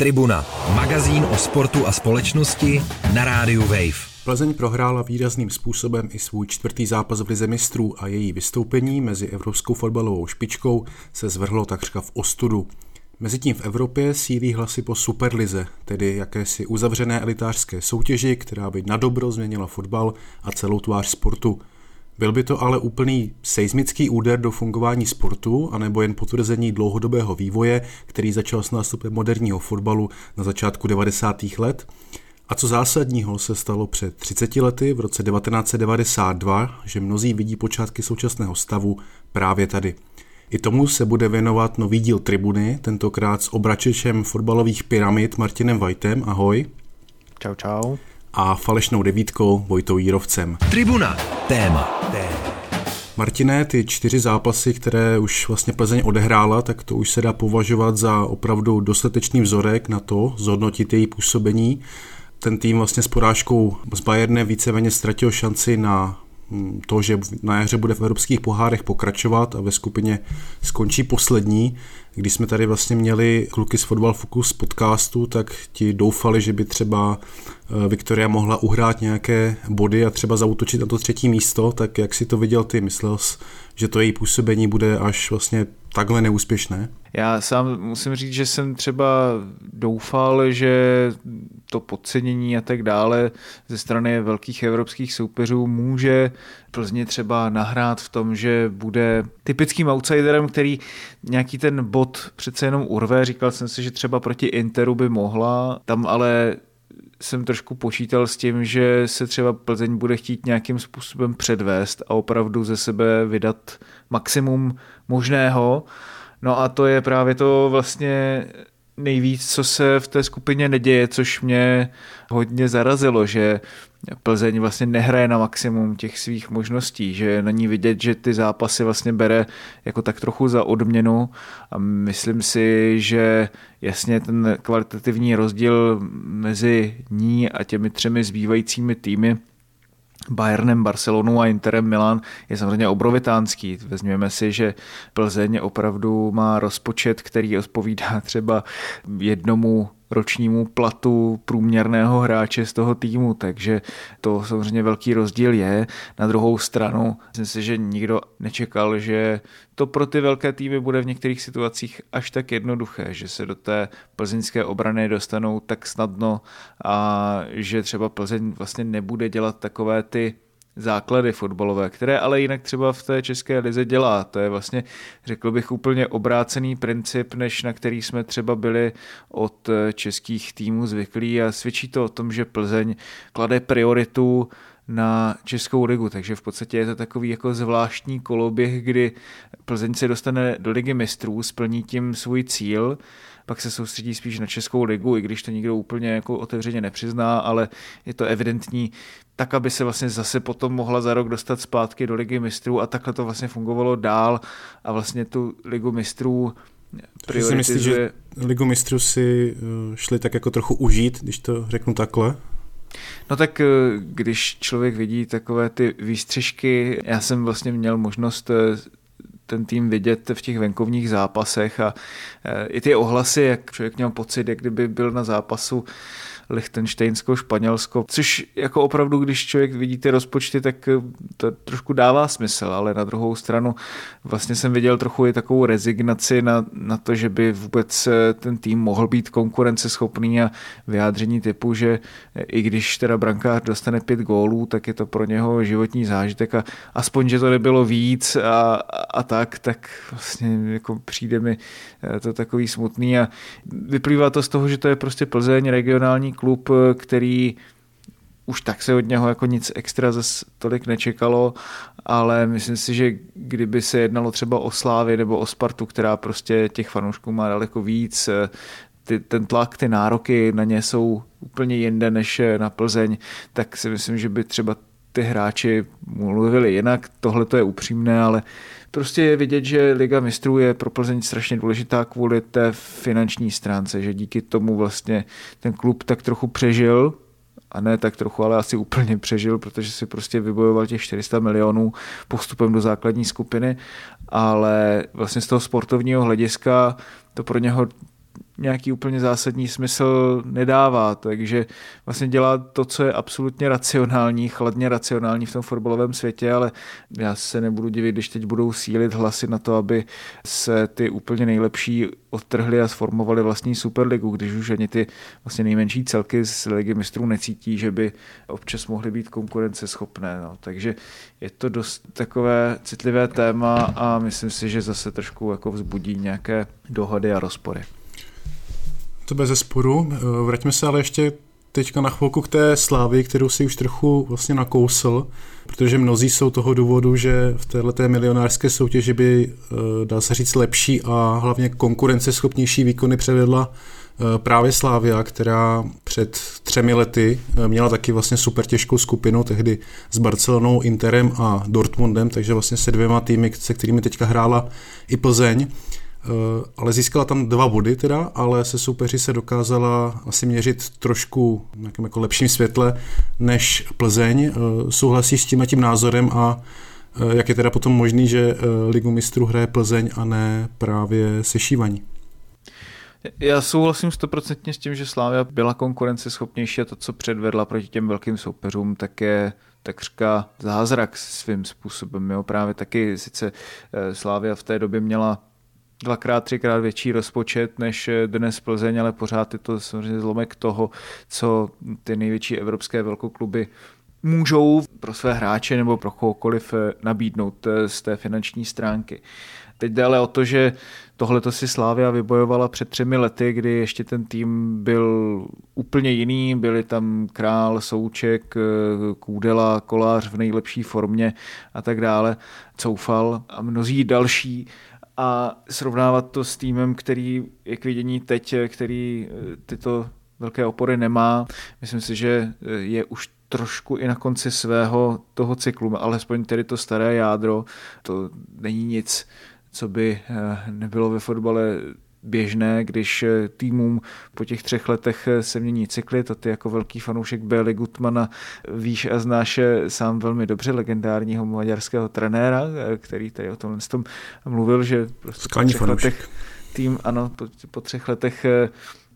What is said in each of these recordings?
Tribuna, magazín o sportu a společnosti na rádiu Wave. Plzeň prohrála výrazným způsobem i svůj čtvrtý zápas v Lize mistrů a její vystoupení mezi evropskou fotbalovou špičkou se zvrhlo takřka v ostudu. Mezitím v Evropě sílí hlasy po Superlize, tedy jakési uzavřené elitářské soutěži, která by na dobro změnila fotbal a celou tvář sportu. Byl by to ale úplný seismický úder do fungování sportu, anebo jen potvrzení dlouhodobého vývoje, který začal s nástupem moderního fotbalu na začátku 90. let? A co zásadního se stalo před 30 lety v roce 1992, že mnozí vidí počátky současného stavu právě tady. I tomu se bude věnovat nový díl Tribuny, tentokrát s obračečem fotbalových pyramid Martinem Vajtem. Ahoj. Čau, čau. A falešnou devítkou Vojtou Jírovcem. Tribuna. Téma. Martine, ty čtyři zápasy, které už vlastně Plzeň odehrála, tak to už se dá považovat za opravdu dostatečný vzorek na to, zhodnotit její působení ten tým vlastně s porážkou z Bayernem víceméně ztratil šanci na to, že na jaře bude v evropských pohárech pokračovat a ve skupině skončí poslední. Když jsme tady vlastně měli kluky z Football Focus podcastu, tak ti doufali, že by třeba eh, Viktoria mohla uhrát nějaké body a třeba zautočit na to třetí místo, tak jak si to viděl ty? Myslel jsi, že to její působení bude až vlastně takhle neúspěšné? Já sám musím říct, že jsem třeba doufal, že to podcenění a tak dále ze strany velkých evropských soupeřů může Plzně třeba nahrát v tom, že bude typickým outsiderem, který nějaký ten bod přece jenom urve. Říkal jsem si, že třeba proti Interu by mohla, tam ale jsem trošku počítal s tím, že se třeba Plzeň bude chtít nějakým způsobem předvést a opravdu ze sebe vydat maximum možného. No a to je právě to vlastně nejvíc, co se v té skupině neděje, což mě hodně zarazilo, že Plzeň vlastně nehraje na maximum těch svých možností, že na ní vidět, že ty zápasy vlastně bere jako tak trochu za odměnu a myslím si, že jasně ten kvalitativní rozdíl mezi ní a těmi třemi zbývajícími týmy Bayernem, Barcelonou a Interem Milan je samozřejmě obrovitánský. Vezměme si, že Plzeň opravdu má rozpočet, který odpovídá třeba jednomu ročnímu platu průměrného hráče z toho týmu, takže to samozřejmě velký rozdíl je. Na druhou stranu, myslím si, že nikdo nečekal, že to pro ty velké týmy bude v některých situacích až tak jednoduché, že se do té plzeňské obrany dostanou tak snadno a že třeba Plzeň vlastně nebude dělat takové ty základy fotbalové, které ale jinak třeba v té české lize dělá. To je vlastně, řekl bych, úplně obrácený princip, než na který jsme třeba byli od českých týmů zvyklí. A svědčí to o tom, že Plzeň klade prioritu na Českou ligu, takže v podstatě je to takový jako zvláštní koloběh, kdy Plzeň se dostane do ligy mistrů, splní tím svůj cíl, pak se soustředí spíš na Českou ligu, i když to nikdo úplně jako otevřeně nepřizná, ale je to evidentní, tak aby se vlastně zase potom mohla za rok dostat zpátky do ligy mistrů a takhle to vlastně fungovalo dál a vlastně tu ligu mistrů prioritizuje. Si myslíš, že ligu mistrů si eh, šli tak jako trochu užít, když to řeknu takhle? No tak eh, když člověk vidí takové ty výstřižky, já jsem vlastně měl možnost eh, ten tým vidět v těch venkovních zápasech a i ty ohlasy, jak člověk měl pocit, jak kdyby byl na zápasu Lichtensteinsko, Španělsko, což jako opravdu, když člověk vidí ty rozpočty, tak eh, to trošku dává smysl, ale na druhou stranu vlastně jsem viděl trochu i takovou rezignaci na, na to, že by vůbec eh, ten tým mohl být konkurenceschopný a vyjádření typu, že eh, i když teda brankář dostane pět gólů, tak je to pro něho životní zážitek a aspoň, že to nebylo víc a, a tak, tak vlastně jako přijde mi to takový smutný a vyplývá to z toho, že to je prostě Plzeň, regionální klub, který už tak se od něho jako nic extra zase tolik nečekalo, ale myslím si, že kdyby se jednalo třeba o Slávy nebo o Spartu, která prostě těch fanoušků má daleko víc, ty, ten tlak, ty nároky na ně jsou úplně jinde než na Plzeň, tak si myslím, že by třeba ty hráči mluvili jinak. Tohle to je upřímné, ale prostě je vidět, že Liga mistrů je pro Plzeň strašně důležitá kvůli té finanční stránce, že díky tomu vlastně ten klub tak trochu přežil, a ne tak trochu, ale asi úplně přežil, protože si prostě vybojoval těch 400 milionů postupem do základní skupiny, ale vlastně z toho sportovního hlediska to pro něho nějaký úplně zásadní smysl nedává, takže vlastně dělá to, co je absolutně racionální, chladně racionální v tom fotbalovém světě, ale já se nebudu divit, když teď budou sílit hlasy na to, aby se ty úplně nejlepší odtrhli a sformovali vlastní superligu, když už ani ty vlastně nejmenší celky z ligy mistrů necítí, že by občas mohly být konkurenceschopné. No. Takže je to dost takové citlivé téma a myslím si, že zase trošku jako vzbudí nějaké dohody a rozpory. To bez zesporu. Vraťme se ale ještě teďka na chvilku k té slávy, kterou si už trochu vlastně nakousl, protože mnozí jsou toho důvodu, že v této milionářské soutěži by, eh, dá se říct, lepší a hlavně konkurenceschopnější výkony předvedla eh, právě Slávia, která před třemi lety eh, měla taky vlastně super těžkou skupinu, tehdy s Barcelonou, Interem a Dortmundem, takže vlastně se dvěma týmy, se kterými teďka hrála i Plzeň. Eh, ale získala tam dva body teda, ale se soupeři se dokázala asi měřit trošku v nějakém jako lepším světle než Plzeň. Eh, souhlasí s tím a tím názorem a eh, jak je teda potom možný, že Ligu mistrů hraje Plzeň a ne právě sešívaní? Já souhlasím stoprocentně s tím, že Slávia byla konkurenceschopnější a to, co předvedla proti těm velkým soupeřům, tak je takřka zázrak svým způsobem. Jo. Právě taky sice Slávia v té době měla dvakrát, třikrát větší rozpočet než dnes Plzeň, ale pořád je to samozřejmě zlomek toho, co ty největší evropské velkokluby můžou pro své hráče nebo pro kohokoliv nabídnout z té finanční stránky. Teď jde ale o to, že tohle to si Slávia vybojovala před třemi lety, kdy ještě ten tým byl úplně jiný, byli tam Král, Souček, Kůdela, Kolář v nejlepší formě a tak dále, Coufal a mnozí další a srovnávat to s týmem, který je k vidění teď, který eh, tyto velké opory nemá. Myslím si, že eh, je už trošku i na konci svého toho cyklu, alespoň tedy to staré jádro, to není nic, co by eh, nebylo ve fotbale běžné, když eh, týmům po těch třech letech eh, se mění cykly, to ty jako velký fanoušek Béli Gutmana víš a znáš sám velmi dobře, legendárního maďarského trenéra, eh, který tady o tomhle tom mluvil, že prostě po třech letech tým, ano, po, po třech letech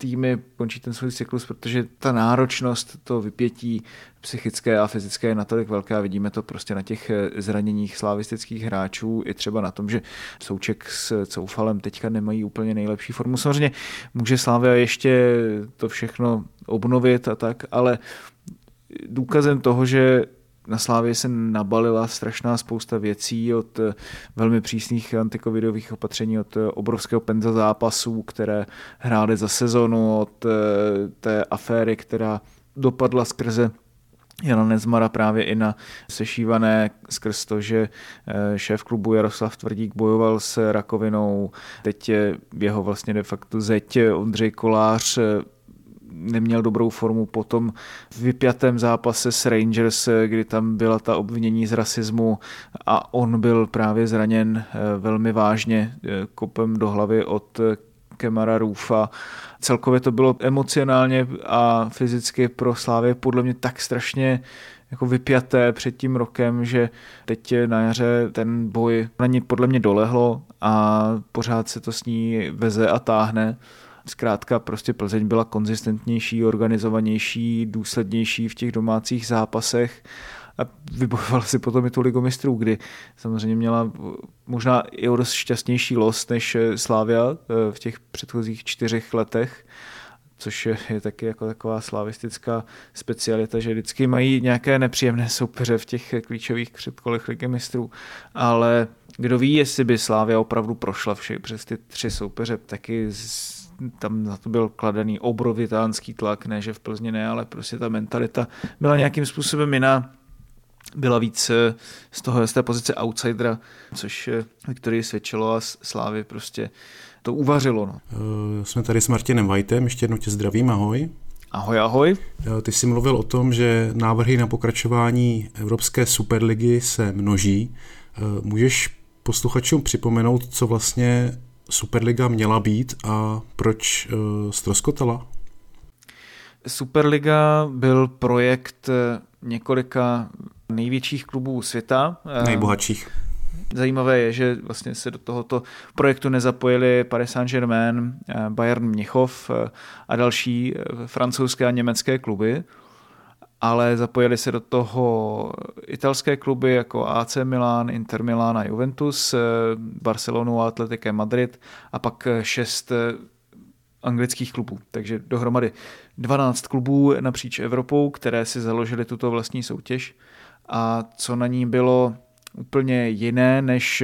týmy končí ten svůj cyklus, protože ta náročnost, to vypětí psychické a fyzické je natolik velké a vidíme to prostě na těch zraněních slavistických hráčů i třeba na tom, že Souček s Coufalem teďka nemají úplně nejlepší formu. Samozřejmě může Slávia ještě to všechno obnovit a tak, ale důkazem toho, že na Slávě se nabalila strašná spousta věcí od eh, velmi přísných antikovidových opatření, od eh, obrovského penza zápasů, které hrály za sezonu, od eh, té aféry, která dopadla skrze Jana Nezmara právě i na sešívané skrz to, že šéf klubu Jaroslav Tvrdík bojoval s rakovinou. Teď je jeho vlastně de facto zeď Ondřej Kolář neměl dobrou formu potom v vypjatém zápase s Rangers, kdy tam byla ta obvinění z rasismu a on byl právě zraněn eh, velmi vážně eh, kopem do hlavy od Kemara Rufa. Celkově to bylo emocionálně a fyzicky pro Slávě podle mě tak strašně jako vypjaté před tím rokem, že teď na jaře ten boj na ní podle mě dolehlo a pořád se to s ní veze a táhne. Zkrátka prostě Plzeň byla konzistentnější, organizovanější, důslednější v těch domácích zápasech a vybojovala si potom i tu ligu mistrů, kdy samozřejmě měla možná i o dost šťastnější los než Slávia eh, v těch předchozích čtyřech letech což je, je taky jako taková slavistická specialita, že vždycky mají nějaké nepříjemné soupeře v těch klíčových předkolech ligy mistrů, ale kdo ví, jestli by Slávia opravdu prošla vše přes ty tři soupeře, taky z tam na to byl kladený obrovitánský tlak, ne že v Plzni ne, ale prostě ta mentalita byla nějakým způsobem jiná byla víc eh, z toho z té pozice outsidera, což eh, Viktorii svědčilo a Slávy prostě to uvařilo. No. Uh, jsme tady s Martinem Vajtem, ještě jednou tě zdravím, ahoj. Ahoj, ahoj. Ty jsi mluvil o tom, že návrhy na pokračování Evropské superligy se množí. Můžeš posluchačům připomenout, co vlastně Superliga měla být a proč uh, ztroskotala? Superliga byl projekt eh, několika největších klubů světa. Eh, nejbohatších. Zajímavé je, že vlastně se do tohoto projektu nezapojili Paris Saint-Germain, Bayern Mnichov a další francouzské a německé kluby, ale zapojili se do toho italské kluby jako AC Milan, Inter Milan a Juventus, Barcelonu a Atletico Madrid a pak šest anglických klubů. Takže dohromady 12 klubů napříč Evropou, které si založili tuto vlastní soutěž. A co na ní bylo úplně jiné než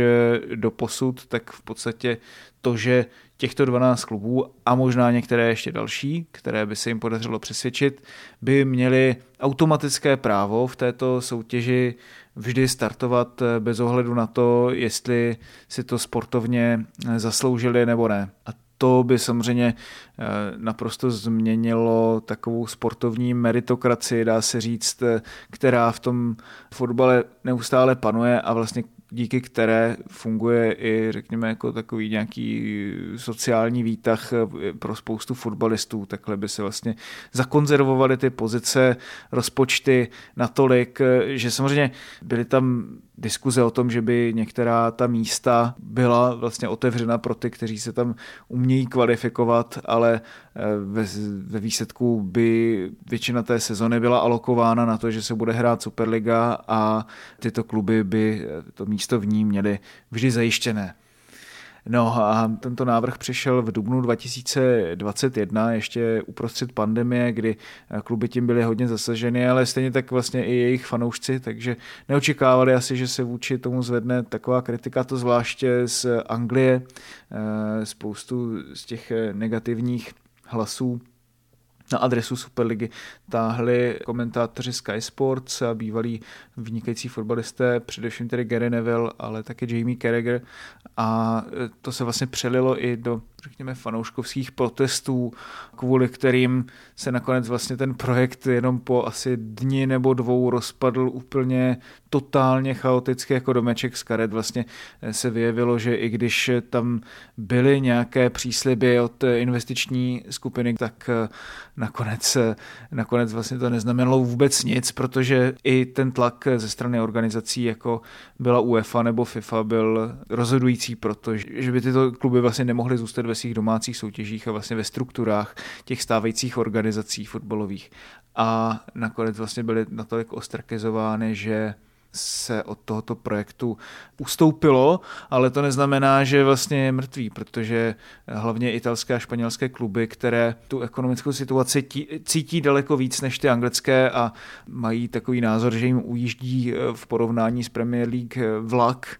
do posud, tak v podstatě to, že těchto 12 klubů a možná některé ještě další, které by se jim podařilo přesvědčit, by měli automatické právo v této soutěži vždy startovat bez ohledu na to, jestli si to sportovně zasloužili nebo ne. A to by samozřejmě eh, naprosto změnilo takovou sportovní meritokracii, dá se říct, eh, která v tom fotbale neustále panuje a vlastně díky které funguje i, řekněme, jako takový nějaký sociální výtah eh, pro spoustu fotbalistů. Takhle by se vlastně zakonzervovaly ty pozice, rozpočty natolik, že samozřejmě byly tam diskuze o tom, že by některá ta místa byla vlastně otevřena pro ty, kteří se tam umějí kvalifikovat, ale eh, ve, ve výsledku by většina té sezony byla alokována na to, že se bude hrát Superliga a tyto kluby by to místo v ní měly vždy zajištěné. No a tento návrh přišel v dubnu 2021, ještě uprostřed pandemie, kdy kluby tím byly hodně zasaženy, ale stejně tak vlastně i jejich fanoušci, takže neočekávali asi, že se vůči tomu zvedne taková kritika, to zvláště z Anglie, eh, spoustu z těch negativních hlasů na adresu Superligy táhli komentátoři Sky Sports a bývalí vynikající fotbalisté, především tedy Gary Neville, ale také Jamie Carragher a to se vlastně přelilo i do řekněme, fanouškovských protestů, kvůli kterým se nakonec vlastně ten projekt jenom po asi dni nebo dvou rozpadl úplně totálně chaoticky jako domeček z karet. Vlastně se vyjevilo, že i když tam byly nějaké přísliby od investiční skupiny, tak nakonec, nakonec vlastně to neznamenalo vůbec nic, protože i ten tlak ze strany organizací, jako byla UEFA nebo FIFA, byl rozhodující, protože by tyto kluby vlastně nemohly zůstat ve svých domácích soutěžích a vlastně ve strukturách těch stávajících organizací fotbalových. A nakonec vlastně byly natolik ostrakizovány, že se od tohoto projektu ustoupilo, ale to neznamená, že vlastně je mrtvý, protože hlavně italské a španělské kluby, které tu ekonomickou situaci cítí daleko víc než ty anglické a mají takový názor, že jim ujíždí v porovnání s Premier League vlak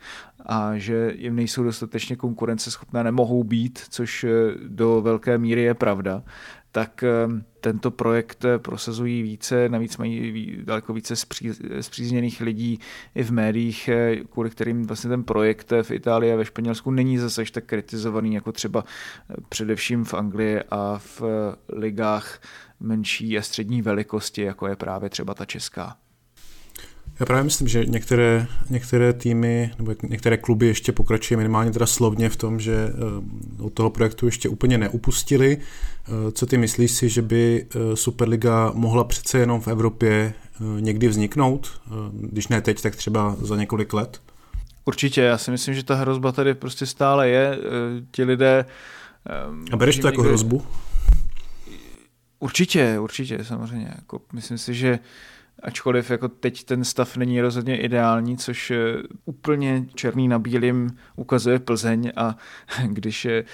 a že jim nejsou dostatečně konkurenceschopné, nemohou být, což do velké míry je pravda, tak ehm, tento projekt prosazují více, navíc mají daleko více zpřízněných lidí i v médiích, eh, kvůli kterým vlastně ten projekt v Itálii a ve Španělsku není zase tak kritizovaný jako třeba eh, především v Anglii a v eh, ligách menší a střední velikosti, jako je právě třeba ta česká. Já právě myslím, že některé, některé týmy nebo některé kluby ještě pokračují minimálně teda slovně v tom, že eh, od toho projektu ještě úplně neupustili. Eh, co ty myslíš si, že by eh, Superliga mohla přece jenom v Evropě někdy vzniknout? Když ne teď, tak třeba za několik let? Určitě, já si myslím, že ta hrozba tady prostě stále je. Ti lidé... A bereš to jako někdy... hrozbu? Určitě, určitě, samozřejmě. Jako, myslím si, že Ačkoliv jako teď ten stav není rozhodně ideální, což úplně černý na bílým ukazuje Plzeň a když je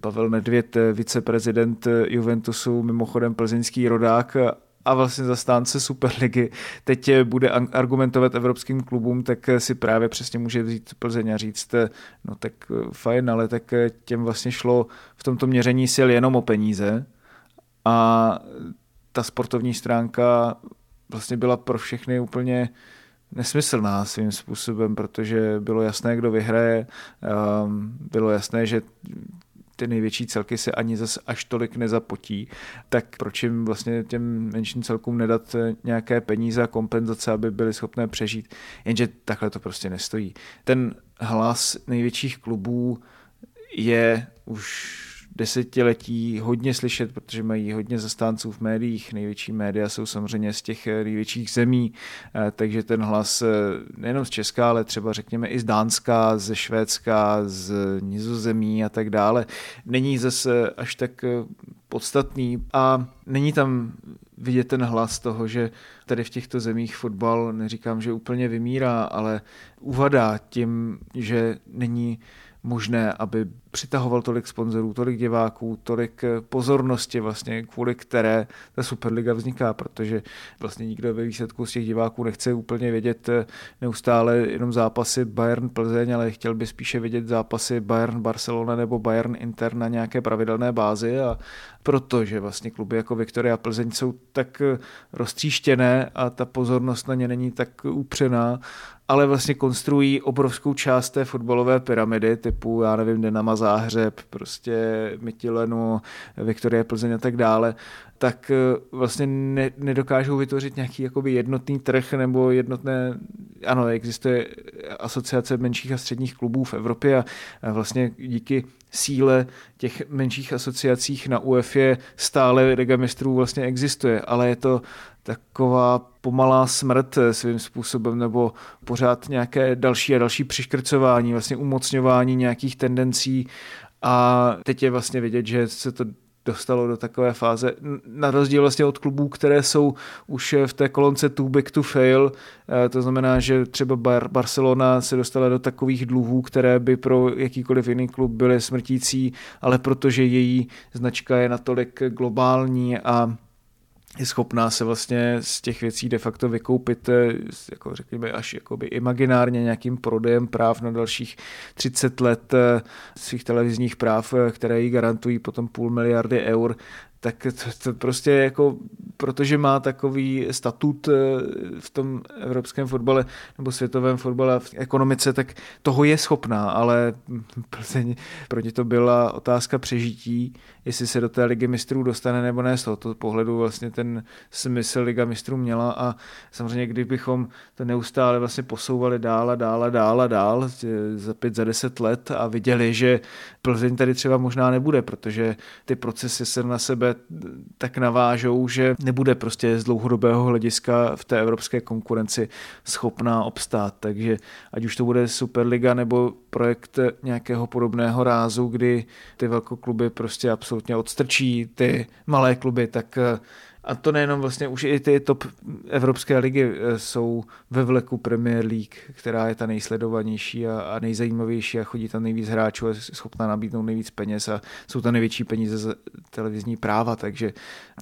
Pavel Nedvěd, viceprezident Juventusu, mimochodem plzeňský rodák a vlastně zastánce Superligy teď bude argumentovat evropským klubům, tak si právě přesně může vzít Plzeň a říct, no tak fajn, ale tak těm vlastně šlo v tomto měření sil jenom o peníze a ta sportovní stránka vlastně byla pro všechny úplně nesmyslná svým způsobem, protože bylo jasné, kdo vyhraje, ehm, bylo jasné, že ty největší celky se ani zas až tolik nezapotí, tak proč jim vlastně těm menším celkům nedat nějaké peníze a kompenzace, aby byly schopné přežít. Jenže takhle to prostě nestojí. Ten hlas největších klubů je už desetiletí hodně slyšet, protože mají hodně zastánců v médiích. Největší média jsou samozřejmě z těch největších zemí, takže ten hlas nejenom z Česka, ale třeba řekněme i z Dánska, ze Švédska, z Nizozemí a tak dále, není zase až tak podstatný a není tam vidět ten hlas toho, že tady v těchto zemích fotbal, neříkám, že úplně vymírá, ale uvadá tím, že není možné, aby přitahoval tolik sponzorů, tolik diváků, tolik pozornosti vlastně, kvůli které ta Superliga vzniká, protože vlastně nikdo ve výsledku z těch diváků nechce úplně vědět neustále jenom zápasy Bayern Plzeň, ale chtěl by spíše vidět zápasy Bayern Barcelona nebo Bayern Inter na nějaké pravidelné bázi. A protože vlastně kluby jako Viktoria Plzeň jsou tak roztříštěné a ta pozornost na ně není tak upřená, ale vlastně konstruují obrovskou část té fotbalové pyramidy typu, já nevím, Dynama Záhřeb, prostě Mytilenu, Viktorie Plzeň a tak dále, tak eh, vlastně ne, nedokážou vytvořit nějaký jakoby jednotný trh nebo jednotné, ano, existuje asociace menších a středních klubů v Evropě a vlastně díky síle těch menších asociacích na UEFA stále Liga mistrů vlastně existuje, ale je to taková pomalá smrt eh, svým způsobem, nebo pořád nějaké další a další přiškrcování, vlastně umocňování nějakých tendencí. A teď je vlastně vidět, že se to dostalo do takové fáze, na rozdíl vlastně od klubů, které jsou už v té kolonce too big to fail, eh, to znamená, že třeba Bar- Barcelona se dostala do takových dluhů, které by pro jakýkoliv jiný klub byly smrtící, ale protože její značka je natolik globální a je schopná se vlastně z těch věcí de facto vykoupit, eh, jako řekněme, až jakoby imaginárně nějakým prodejem práv na dalších 30 let eh, svých televizních práv, eh, které jí garantují potom půl miliardy eur, tak to, to prostě jako, protože má takový statut v tom evropském fotbale nebo světovém fotbale v ekonomice, tak toho je schopná, ale Plzeň proti to byla otázka přežití jestli se do té ligy mistrů dostane nebo ne. Z tohoto pohledu vlastně ten smysl liga mistrů měla a samozřejmě kdybychom to neustále vlastně posouvali dál a dál a dál a dál za pět, za deset let a viděli, že Plzeň tady třeba možná nebude, protože ty procesy se na sebe tak navážou, že nebude prostě z dlouhodobého hlediska v té evropské konkurenci schopná obstát. Takže ať už to bude Superliga nebo projekt nějakého podobného rázu, kdy ty velkokluby prostě absolutně odstrčí ty malé kluby, tak eh, a to nejenom vlastně, už i ty top evropské ligy eh, jsou ve vleku Premier League, která je ta nejsledovanější a, a nejzajímavější a chodí tam nejvíc hráčů a je schopná nabídnout nejvíc peněz a jsou tam největší peníze za televizní práva, takže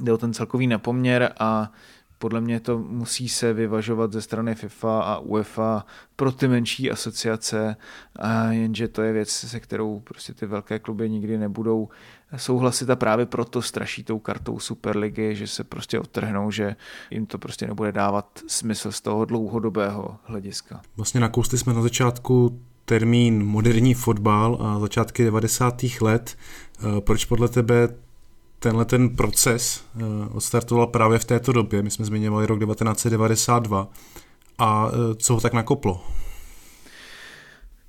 jde o ten celkový napoměr a podle mě to musí se vyvažovat ze strany FIFA a UEFA pro ty menší asociace, a jenže to je věc, se kterou prostě ty velké kluby nikdy nebudou souhlasit a právě proto straší tou kartou Superligy, že se prostě odtrhnou, že jim to prostě nebude dávat smysl z toho dlouhodobého hlediska. Vlastně nakousli jsme na začátku termín moderní fotbal a začátky 90. let. Proč podle tebe tenhle ten proces eh, odstartoval právě v této době. My jsme zmiňovali rok 1992. A eh, co ho tak nakoplo?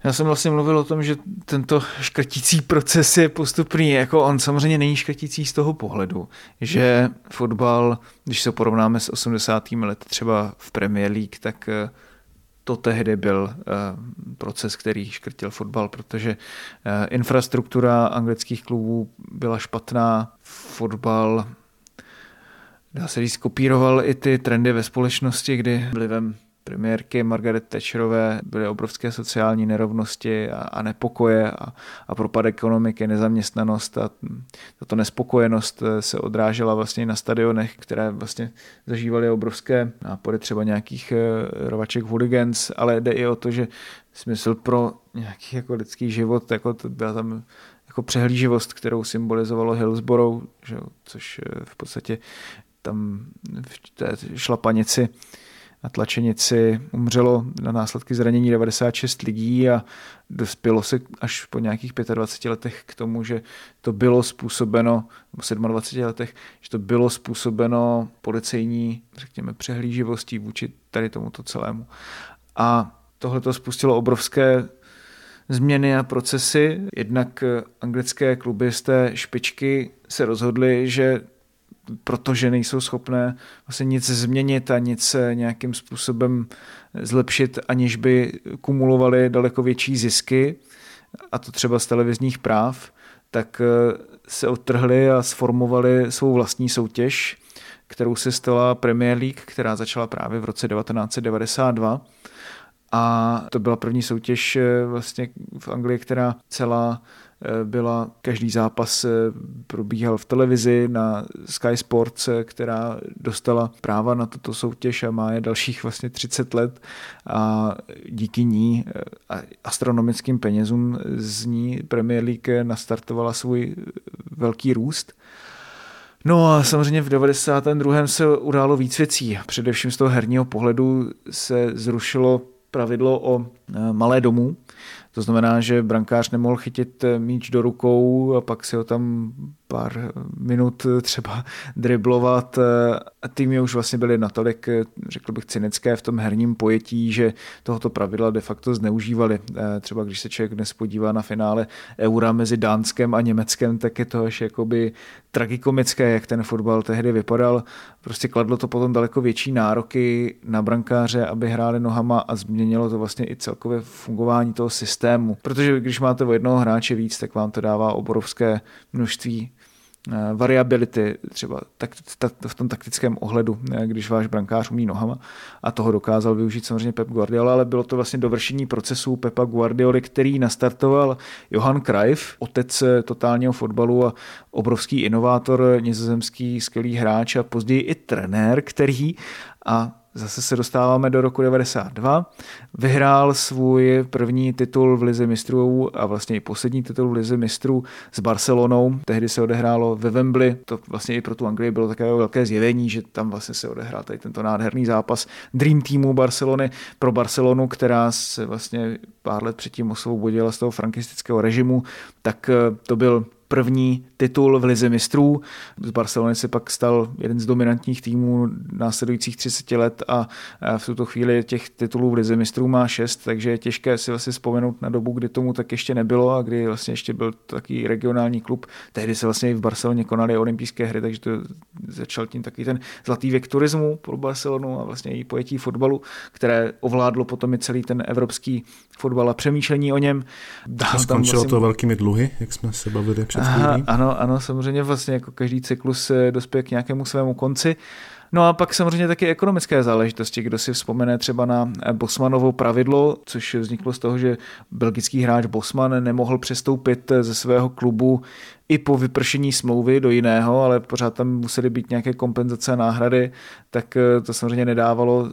Já jsem vlastně mluvil o tom, že tento škrtící proces je postupný. Jako on samozřejmě není škrtící z toho pohledu, že fotbal, když se porovnáme s 80. lety třeba v Premier League, tak eh, to tehdy byl eh, proces, který škrtil fotbal, protože eh, infrastruktura anglických klubů byla špatná, fotbal dá se říct, kopíroval i ty trendy ve společnosti, kdy vlivem premiérky Margaret Thatcherové byly obrovské sociální nerovnosti a, a nepokoje a, a propad ekonomiky, nezaměstnanost a tato nespokojenost eh, se odrážela vlastně na stadionech, které vlastně zažívaly obrovské nápory třeba nějakých eh, rovaček hooligans, ale jde i o to, že smysl pro nějaký jako lidský život, jako to byla tam jako přehlíživost, kterou symbolizovalo Hillsborough, že, což eh, v podstatě tam v té šlapanici na tlačenici umřelo na následky zranění 96 lidí a dospělo se až po nějakých 25 letech k tomu, že to bylo způsobeno, nebo 27 letech, že to bylo způsobeno policejní, řekněme, přehlíživostí vůči tady tomuto celému. A tohle to spustilo obrovské změny a procesy. Jednak anglické kluby z té špičky se rozhodly, že protože nejsou schopné vlastně nic změnit a nic nějakým způsobem zlepšit, aniž by kumulovali daleko větší zisky, a to třeba z televizních práv, tak eh, se odtrhli a sformovali svou vlastní soutěž, kterou se stala Premier League, která začala právě v roce 1992. A to byla první soutěž eh, vlastně v Anglii, která celá Eh, byla, každý zápas eh, probíhal v televizi na Sky Sports, která dostala práva na tuto soutěž a má je dalších vlastně 30 let a díky ní a astronomickým penězům z ní Premier League nastartovala svůj velký růst. No a samozřejmě v 92. se událo víc věcí. Především z toho herního pohledu se zrušilo pravidlo o malé domů, to znamená, že brankář nemohl chytit míč do rukou a pak si ho tam pár minut třeba driblovat. Týmy už vlastně byly natolik, řekl bych, cynické v tom herním pojetí, že tohoto pravidla de facto zneužívali. Třeba když se člověk dnes podívá na finále Eura mezi Dánskem a Německem, tak je to až jakoby tragikomické, jak ten fotbal tehdy vypadal. Prostě kladlo to potom daleko větší nároky na brankáře, aby hráli nohama a změnilo to vlastně i celkové fungování toho systému. Protože když máte o jednoho hráče víc, tak vám to dává obrovské množství Eh, variability třeba tak, tak, v tom taktickém ohledu, eh, když váš brankář umí nohama a toho dokázal využít samozřejmě Pep Guardiola, ale bylo to vlastně dovršení procesu Pepa Guardioli, který nastartoval Johan Cruyff, otec eh, totálního fotbalu a obrovský inovátor, nizozemský skvělý hráč a později i trenér, který a Zase se dostáváme do roku 92. Vyhrál svůj první titul v Lize mistrů a vlastně i poslední titul v Lize mistrů s Barcelonou. Tehdy se odehrálo ve Wembley. To vlastně i pro tu Anglii bylo takové velké zjevení, že tam vlastně se odehrál tady tento nádherný zápas Dream Teamu Barcelony pro Barcelonu, která se vlastně pár let předtím osvobodila z toho frankistického režimu, tak eh, to byl první titul v Lize mistrů. Z Barcelony se pak stal jeden z dominantních týmů následujících 30 let a v tuto chvíli těch titulů v Lize mistrů má šest, takže je těžké si vlastně vzpomenout na dobu, kdy tomu tak ještě nebylo a kdy vlastně ještě byl taký regionální klub. Tehdy se vlastně i v Barceloně konaly olympijské hry, takže to začal tím taky ten zlatý věk turismu pro Barcelonu a vlastně i pojetí fotbalu, které ovládlo potom i celý ten evropský fotbal a přemýšlení o něm. a skončilo vlastně... to velkými dluhy, jak jsme se bavili před Aha, Ano, ano, samozřejmě vlastně jako každý cyklus dospěje k nějakému svému konci. No a pak samozřejmě taky ekonomické záležitosti, kdo si vzpomene třeba na Bosmanovo pravidlo, což vzniklo z toho, že belgický hráč Bosman nemohl přestoupit ze svého klubu i po vypršení smlouvy do jiného, ale pořád tam musely být nějaké kompenzace a náhrady, tak to samozřejmě nedávalo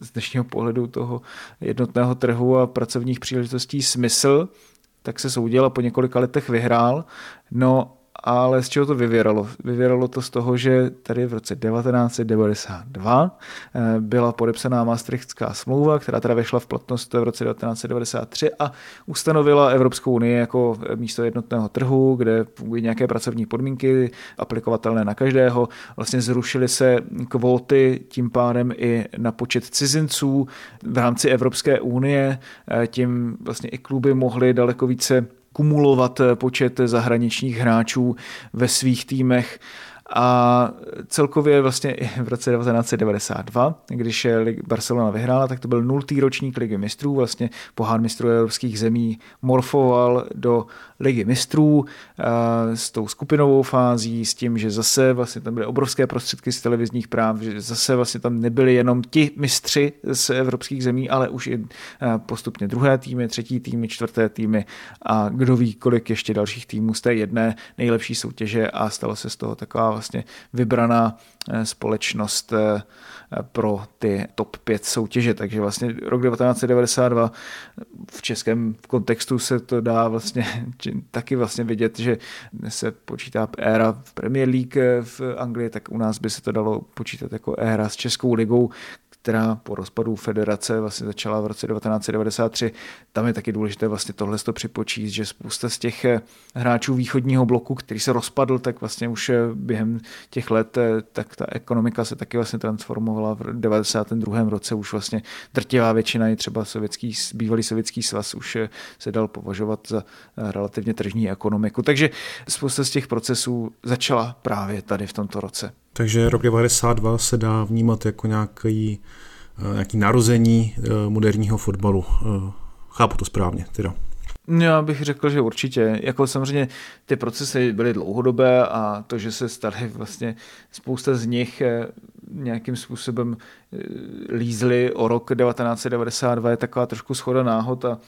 z dnešního pohledu toho jednotného trhu a pracovních příležitostí smysl, tak se soudil a po několika letech vyhrál. No ale z čeho to vyvěralo? Vyvěralo to z toho, že tady v roce 1992 eh, byla podepsaná Maastrichtská smlouva, která teda vešla v platnost v roce 1993 a ustanovila Evropskou unii jako místo jednotného trhu, kde fungují nějaké pracovní podmínky aplikovatelné na každého. Vlastně zrušily se kvóty tím pádem i na počet cizinců v rámci Evropské unie. Eh, tím vlastně i kluby mohly daleko více kumulovat eh, počet zahraničních hráčů ve svých týmech a celkově vlastně i v roce 1992, když Barcelona vyhrála, tak to byl nultý ročník Ligy mistrů, vlastně pohár mistrů evropských zemí morfoval do Ligy mistrů s tou skupinovou fází, s tím, že zase vlastně tam byly obrovské prostředky z televizních práv, že zase vlastně tam nebyli jenom ti mistři z evropských zemí, ale už i postupně druhé týmy, třetí týmy, čtvrté týmy a kdo ví, kolik ještě dalších týmů z té jedné nejlepší soutěže a stalo se z toho taková vlastně vybraná eh, společnost eh, pro ty top 5 soutěže. Takže vlastně rok 1992 v českém kontextu se to dá vlastně taky vlastně vidět, že se počítá éra v Premier League v Anglii, tak u nás by se to dalo počítat jako éra s Českou ligou, která po rozpadu federace vlastně začala v roce 1993. Tam je taky důležité vlastně tohle to připočíst, že spousta z těch eh, hráčů východního bloku, který se rozpadl, tak vlastně už eh, během těch let, eh, tak ta ekonomika se taky vlastně transformovala v 92. roce. Už vlastně drtivá většina i třeba sovětský, bývalý sovětský svaz už se dal považovat za relativně tržní ekonomiku. Takže spousta z těch procesů začala právě tady v tomto roce. Takže rok 92 se dá vnímat jako nějaký, eh, nějaký narození eh, moderního fotbalu. Eh, chápu to správně, teda. Já bych řekl, že určitě. Jako samozřejmě ty procesy byly dlouhodobé a to, že se staly vlastně spousta z nich nějakým způsobem lízly o rok 1992 je taková trošku schoda náhod a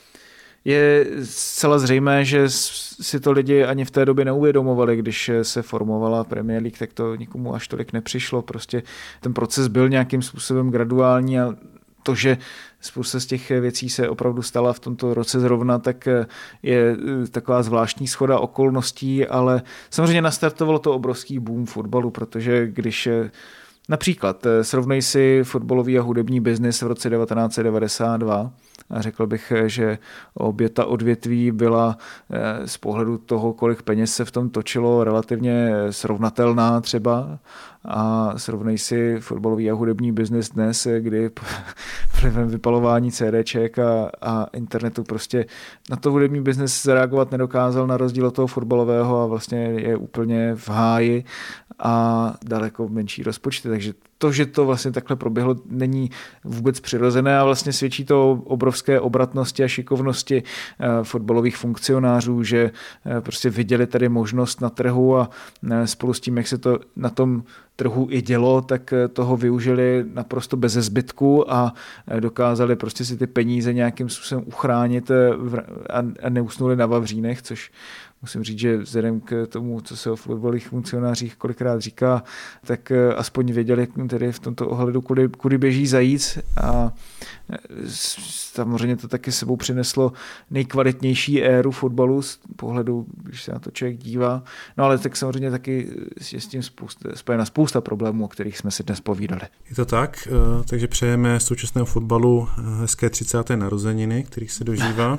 je zcela zřejmé, že si to lidi ani v té době neuvědomovali, když se formovala Premier League, tak to nikomu až tolik nepřišlo. Prostě ten proces byl nějakým způsobem graduální a to, že spousta z těch věcí se opravdu stala v tomto roce zrovna, tak je taková zvláštní schoda okolností, ale samozřejmě nastartovalo to obrovský boom fotbalu, protože když Například srovnej si fotbalový a hudební biznis v roce 1992 a řekl bych, že obě ta odvětví byla eh, z pohledu toho, kolik peněz se v tom točilo, relativně srovnatelná třeba. A srovnej si fotbalový a hudební biznis dnes, kdy vlivem vypalování CDček a, a internetu prostě na to hudební biznis zareagovat nedokázal na rozdíl od toho fotbalového a vlastně je úplně v háji a daleko menší rozpočty, takže to, že to vlastně takhle proběhlo, není vůbec přirozené a vlastně svědčí to o obrovské obratnosti a šikovnosti eh, fotbalových funkcionářů, že eh, prostě viděli tady možnost na trhu a eh, spolu s tím, jak se to na tom trhu i dělo, tak toho využili naprosto bez zbytku a dokázali prostě si ty peníze nějakým způsobem uchránit a neusnuli na Vavřínech, což musím říct, že vzhledem k tomu, co se o fotbalových funkcionářích kolikrát říká, tak eh, aspoň věděli tedy v tomto ohledu, kudy, kudy běží zajíc a eh, samozřejmě to taky sebou přineslo nejkvalitnější éru fotbalu z pohledu, když se na to člověk dívá. No ale tak samozřejmě taky je s tím spousta, spojena spousta problémů, o kterých jsme si dnes povídali. Je to tak, eh, takže přejeme současného fotbalu hezké 30. narozeniny, kterých se dožívá.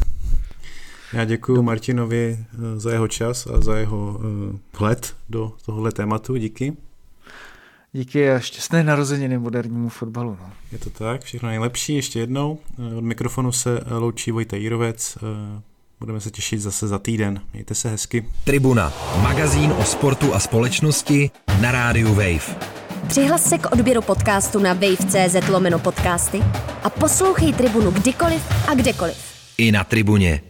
Já děkuji Martinovi eh, za jeho čas a za jeho eh, vhled do tohohle tématu. Díky. Díky a šťastné narozeniny modernímu fotbalu. No. Je to tak, všechno nejlepší. Ještě jednou. Eh, od mikrofonu se loučí Vojta Jírovec. Budeme se těšit zase za týden. Mějte se hezky. Tribuna, magazín o sportu a společnosti na rádiu Wave. Přihlas se k odběru podcastu na wave.cz lomeno podcasty a poslouchej Tribunu kdykoliv a kdekoliv. I na Tribuně